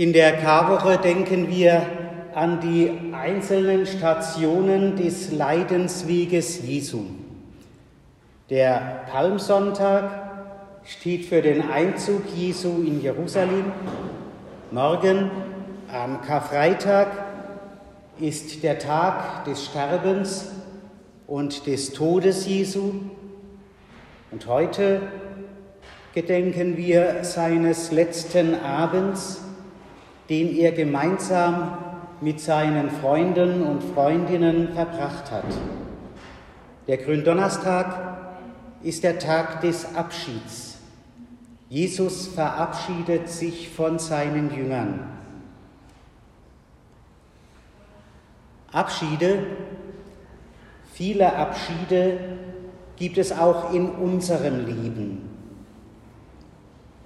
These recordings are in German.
In der Karwoche denken wir an die einzelnen Stationen des Leidensweges Jesu. Der Palmsonntag steht für den Einzug Jesu in Jerusalem. Morgen am Karfreitag ist der Tag des Sterbens und des Todes Jesu. Und heute gedenken wir seines letzten Abends, den er gemeinsam mit seinen Freunden und Freundinnen verbracht hat. Der Gründonnerstag ist der Tag des Abschieds. Jesus verabschiedet sich von seinen Jüngern. Abschiede, viele Abschiede gibt es auch in unserem Leben.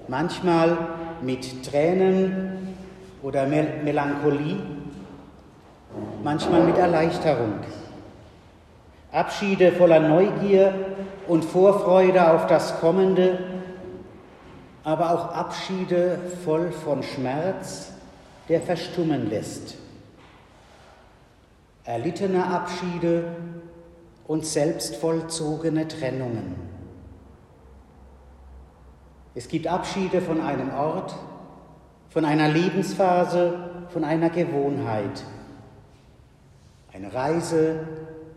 Manchmal mit Tränen oder Melancholie, manchmal mit Erleichterung. Abschiede voller Neugier und Vorfreude auf das Kommende, aber auch Abschiede voll von Schmerz, der verstummen lässt. Erlittene Abschiede und selbst vollzogene Trennungen. Es gibt Abschiede von einem Ort, von einer Lebensphase, von einer Gewohnheit. Eine Reise,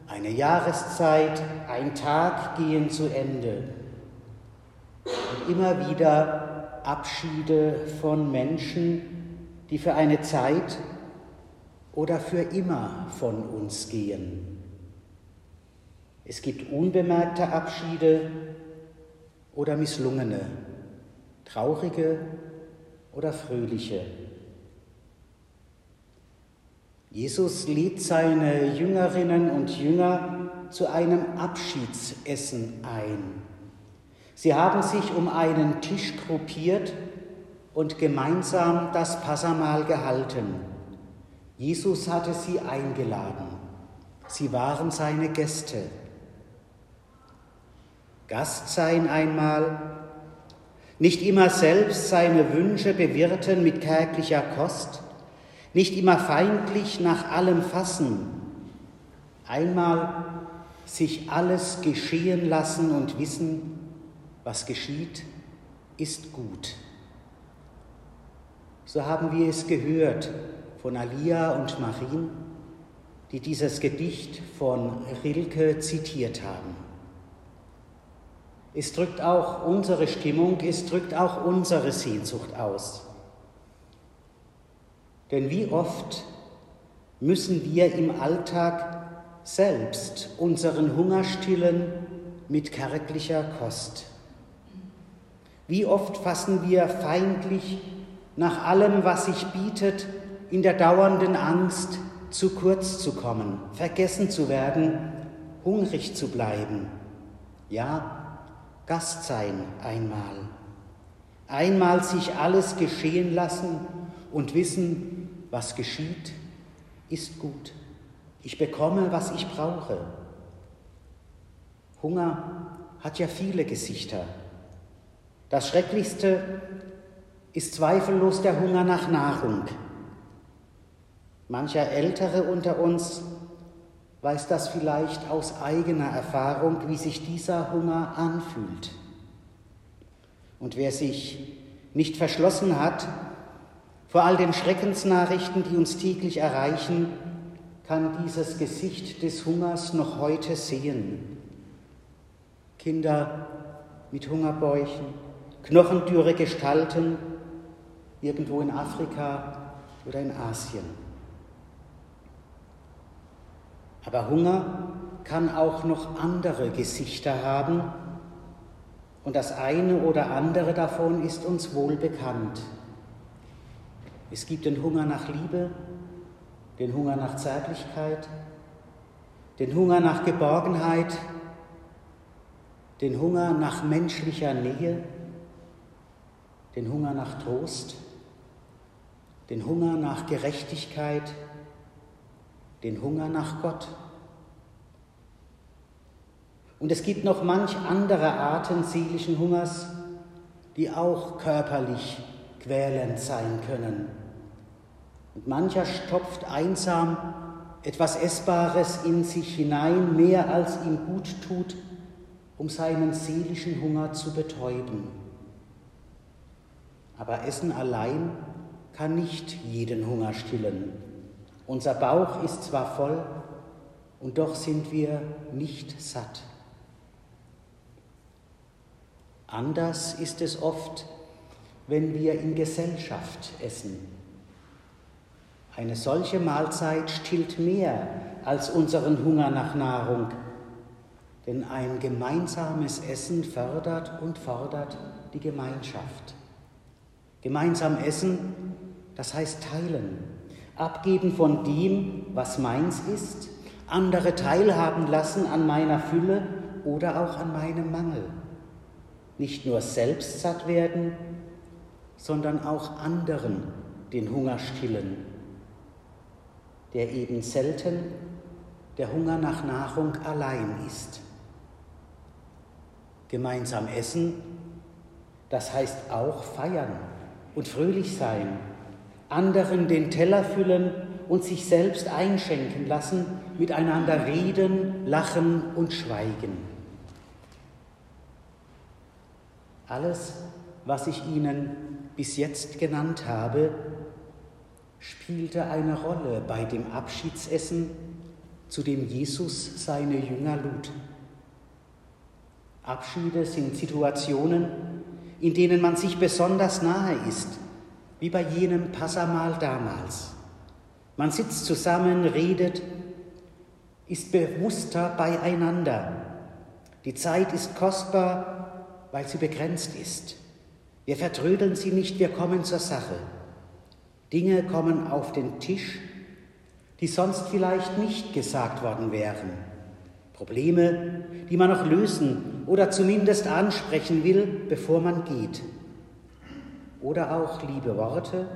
eine Jahreszeit, ein Tag gehen zu Ende. Und immer wieder Abschiede von Menschen, die für eine Zeit oder für immer von uns gehen. Es gibt unbemerkte Abschiede oder misslungene, traurige oder fröhliche. Jesus lädt seine Jüngerinnen und Jünger zu einem Abschiedsessen ein. Sie haben sich um einen Tisch gruppiert und gemeinsam das Passamahl gehalten. Jesus hatte sie eingeladen. Sie waren seine Gäste. Gast sein einmal, nicht immer selbst seine Wünsche bewirten mit kärglicher Kost, nicht immer feindlich nach allem fassen, einmal sich alles geschehen lassen und wissen, was geschieht, ist gut. So haben wir es gehört von Alia und Marin, die dieses Gedicht von Rilke zitiert haben. Es drückt auch unsere Stimmung, es drückt auch unsere Sehnsucht aus. Denn wie oft müssen wir im Alltag selbst unseren Hunger stillen mit kärglicher Kost? Wie oft fassen wir feindlich nach allem, was sich bietet, in der dauernden Angst, zu kurz zu kommen, vergessen zu werden, hungrig zu bleiben, ja, Gast sein einmal. Einmal sich alles geschehen lassen und wissen, was geschieht, ist gut. Ich bekomme, was ich brauche. Hunger hat ja viele Gesichter. Das Schrecklichste ist zweifellos der Hunger nach Nahrung. Mancher Ältere unter uns weiß das vielleicht aus eigener Erfahrung, wie sich dieser Hunger anfühlt. Und wer sich nicht verschlossen hat vor all den Schreckensnachrichten, die uns täglich erreichen, kann dieses Gesicht des Hungers noch heute sehen. Kinder mit Hungerbäuchen, knochendürre Gestalten, irgendwo in Afrika oder in Asien. Aber Hunger kann auch noch andere Gesichter haben und das eine oder andere davon ist uns wohl bekannt. Es gibt den Hunger nach Liebe, den Hunger nach Zärtlichkeit, den Hunger nach Geborgenheit, den Hunger nach menschlicher Nähe, den Hunger nach Trost, den Hunger nach Gerechtigkeit, den Hunger nach Gott. Und es gibt noch manch andere Arten seelischen Hungers, die auch körperlich quälend sein können. Und mancher stopft einsam etwas Essbares in sich hinein, mehr als ihm gut tut, um seinen seelischen Hunger zu betäuben. Aber Essen allein kann nicht jeden Hunger stillen. Unser Bauch ist zwar voll, und doch sind wir nicht satt. Anders ist es oft, wenn wir in Gesellschaft essen. Eine solche Mahlzeit stillt mehr als unseren Hunger nach Nahrung, denn ein gemeinsames Essen fördert und fordert die Gemeinschaft. Gemeinsam essen, das heißt teilen, abgeben von dem, was meins ist, andere teilhaben lassen an meiner Fülle oder auch an meinem Mangel. Nicht nur selbst satt werden, sondern auch anderen den Hunger stillen, der eben selten der Hunger nach Nahrung allein ist. Gemeinsam essen, das heißt auch feiern und fröhlich sein, anderen den Teller füllen und sich selbst einschenken lassen, miteinander reden, lachen und schweigen. Alles, was ich Ihnen bis jetzt genannt habe, spielte eine Rolle bei dem Abschiedsessen, zu dem Jesus seine Jünger lud. Abschiede sind Situationen, in denen man sich besonders nahe ist, wie bei jenem Passamal damals. Man sitzt zusammen, redet, ist bewusster beieinander. Die Zeit ist kostbar, weil sie begrenzt ist. Wir vertrödeln sie nicht, wir kommen zur Sache. Dinge kommen auf den Tisch, die sonst vielleicht nicht gesagt worden wären. Probleme, die man noch lösen oder zumindest ansprechen will, bevor man geht. Oder auch liebe Worte,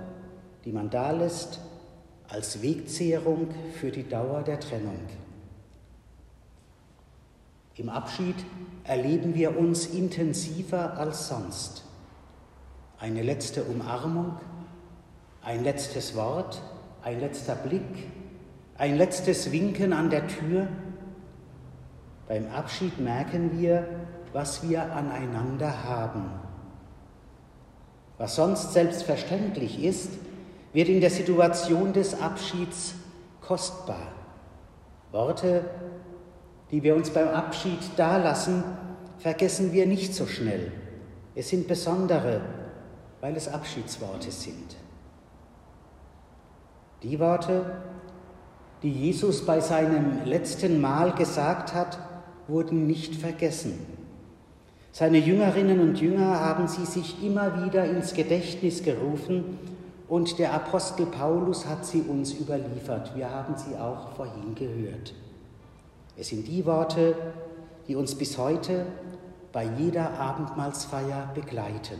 die man da lässt als Wegzehrung für die Dauer der Trennung. Im Abschied erleben wir uns intensiver als sonst. Eine letzte Umarmung, ein letztes Wort, ein letzter Blick, ein letztes Winken an der Tür. Beim Abschied merken wir, was wir aneinander haben. Was sonst selbstverständlich ist, wird in der Situation des Abschieds kostbar. Worte, die wir uns beim Abschied dalassen, vergessen wir nicht so schnell. Es sind besondere, weil es Abschiedsworte sind. Die Worte, die Jesus bei seinem letzten Mahl gesagt hat, wurden nicht vergessen. Seine Jüngerinnen und Jünger haben sie sich immer wieder ins Gedächtnis gerufen und der Apostel Paulus hat sie uns überliefert. Wir haben sie auch vorhin gehört. Es sind die Worte, die uns bis heute bei jeder Abendmahlsfeier begleiten.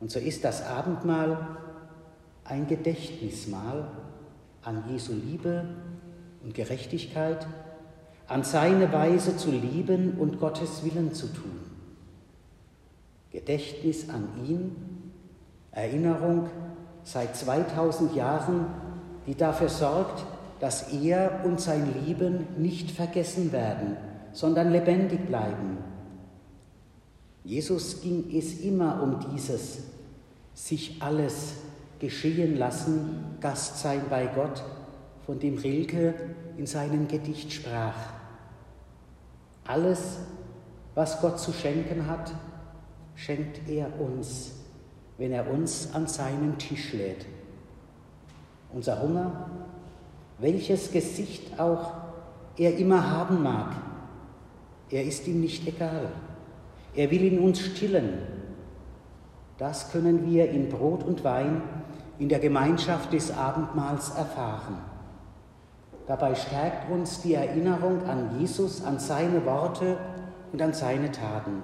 Und so ist das Abendmahl ein Gedächtnismahl an Jesu Liebe und Gerechtigkeit, an seine Weise zu lieben und Gottes Willen zu tun. Gedächtnis an ihn Erinnerung seit 2000 Jahren, die dafür sorgt, dass er und sein Leben nicht vergessen werden, sondern lebendig bleiben. Jesus ging es immer um dieses sich alles geschehen lassen, Gast sein bei Gott, von dem Rilke in seinem Gedicht sprach. Alles, was Gott zu schenken hat, schenkt er uns wenn er uns an seinen Tisch lädt. Unser Hunger, welches Gesicht auch er immer haben mag, er ist ihm nicht egal. Er will in uns stillen. Das können wir in Brot und Wein in der Gemeinschaft des Abendmahls erfahren. Dabei stärkt uns die Erinnerung an Jesus, an seine Worte und an seine Taten.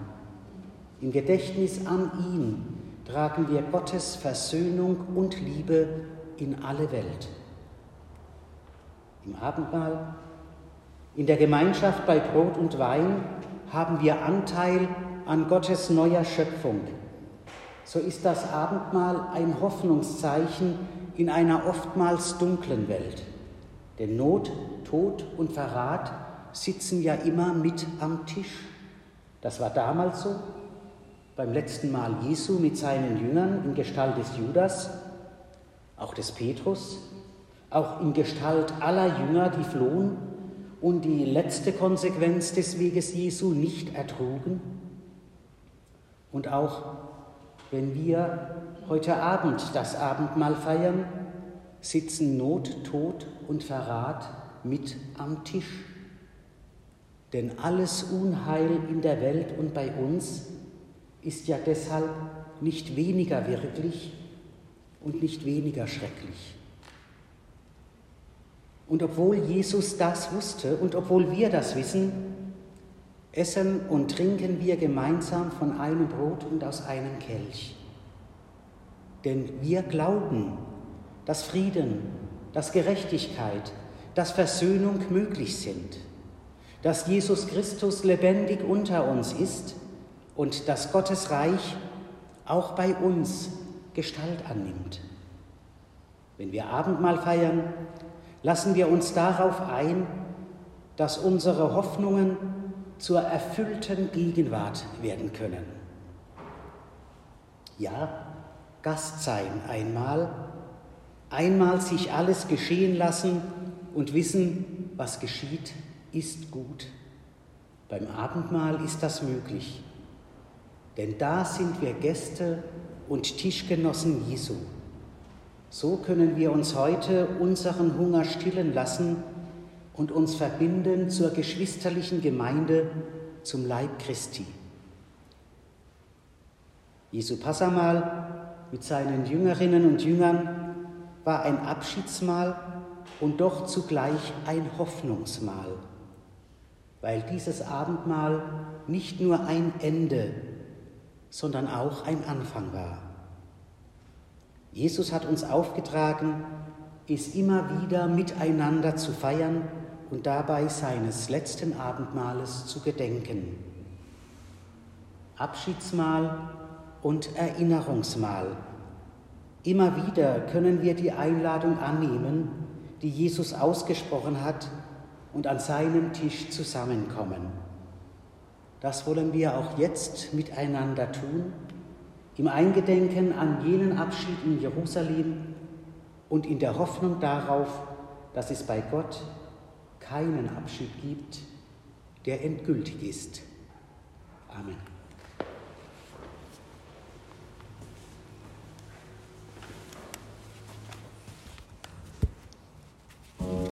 Im Gedächtnis an ihn tragen wir Gottes Versöhnung und Liebe in alle Welt. Im Abendmahl, in der Gemeinschaft bei Brot und Wein haben wir Anteil an Gottes neuer Schöpfung. so ist das Abendmahl ein Hoffnungszeichen in einer oftmals dunklen Welt. Denn Not, Tod und Verrat sitzen ja immer mit am Tisch. Das war damals so, beim letzten Mal Jesu mit seinen Jüngern in Gestalt des Judas, auch des Petrus, auch in Gestalt aller Jünger, die flohen und die letzte Konsequenz des Weges Jesu nicht ertrugen. Und auch wenn wir heute Abend das Abendmahl feiern, sitzen Not, Tod und Verrat mit am Tisch. Denn alles Unheil in der Welt und bei uns ist ja deshalb nicht weniger wirklich und nicht weniger schrecklich. Und obwohl Jesus das wusste und obwohl wir das wissen, essen und trinken wir gemeinsam von einem Brot und aus einem Kelch. Denn wir glauben, dass Frieden, dass Gerechtigkeit, dass Versöhnung möglich sind, dass Jesus Christus lebendig unter uns ist und dass Gottes Reich auch bei uns Gestalt annimmt. Wenn wir Abendmahl feiern, lassen wir uns darauf ein, dass unsere Hoffnungen zur erfüllten Gegenwart werden können. Ja, Gast sein einmal, einmal sich alles geschehen lassen und wissen, was geschieht, ist gut. Beim Abendmahl ist das möglich, denn da sind wir Gäste und Tischgenossen Jesu. So können wir uns heute unseren Hunger stillen lassen und uns verbinden zur geschwisterlichen Gemeinde, zum Leib Christi. Jesu Passamal mit seinen Jüngerinnen und Jüngern war ein Abschiedsmahl und doch zugleich ein Hoffnungsmahl, weil dieses Abendmahl nicht nur ein Ende, sondern auch ein Anfang war. Jesus hat uns aufgetragen, es immer wieder miteinander zu feiern und dabei seines letzten Abendmahles zu gedenken. Abschiedsmahl und Erinnerungsmahl. Immer wieder können wir die Einladung annehmen, die Jesus ausgesprochen hat und an seinem Tisch zusammenkommen. Das wollen wir auch jetzt miteinander tun im Eingedenken an jenen Abschied in Jerusalem und in der Hoffnung darauf, dass es bei Gott keinen Abschied gibt, der endgültig ist. Amen.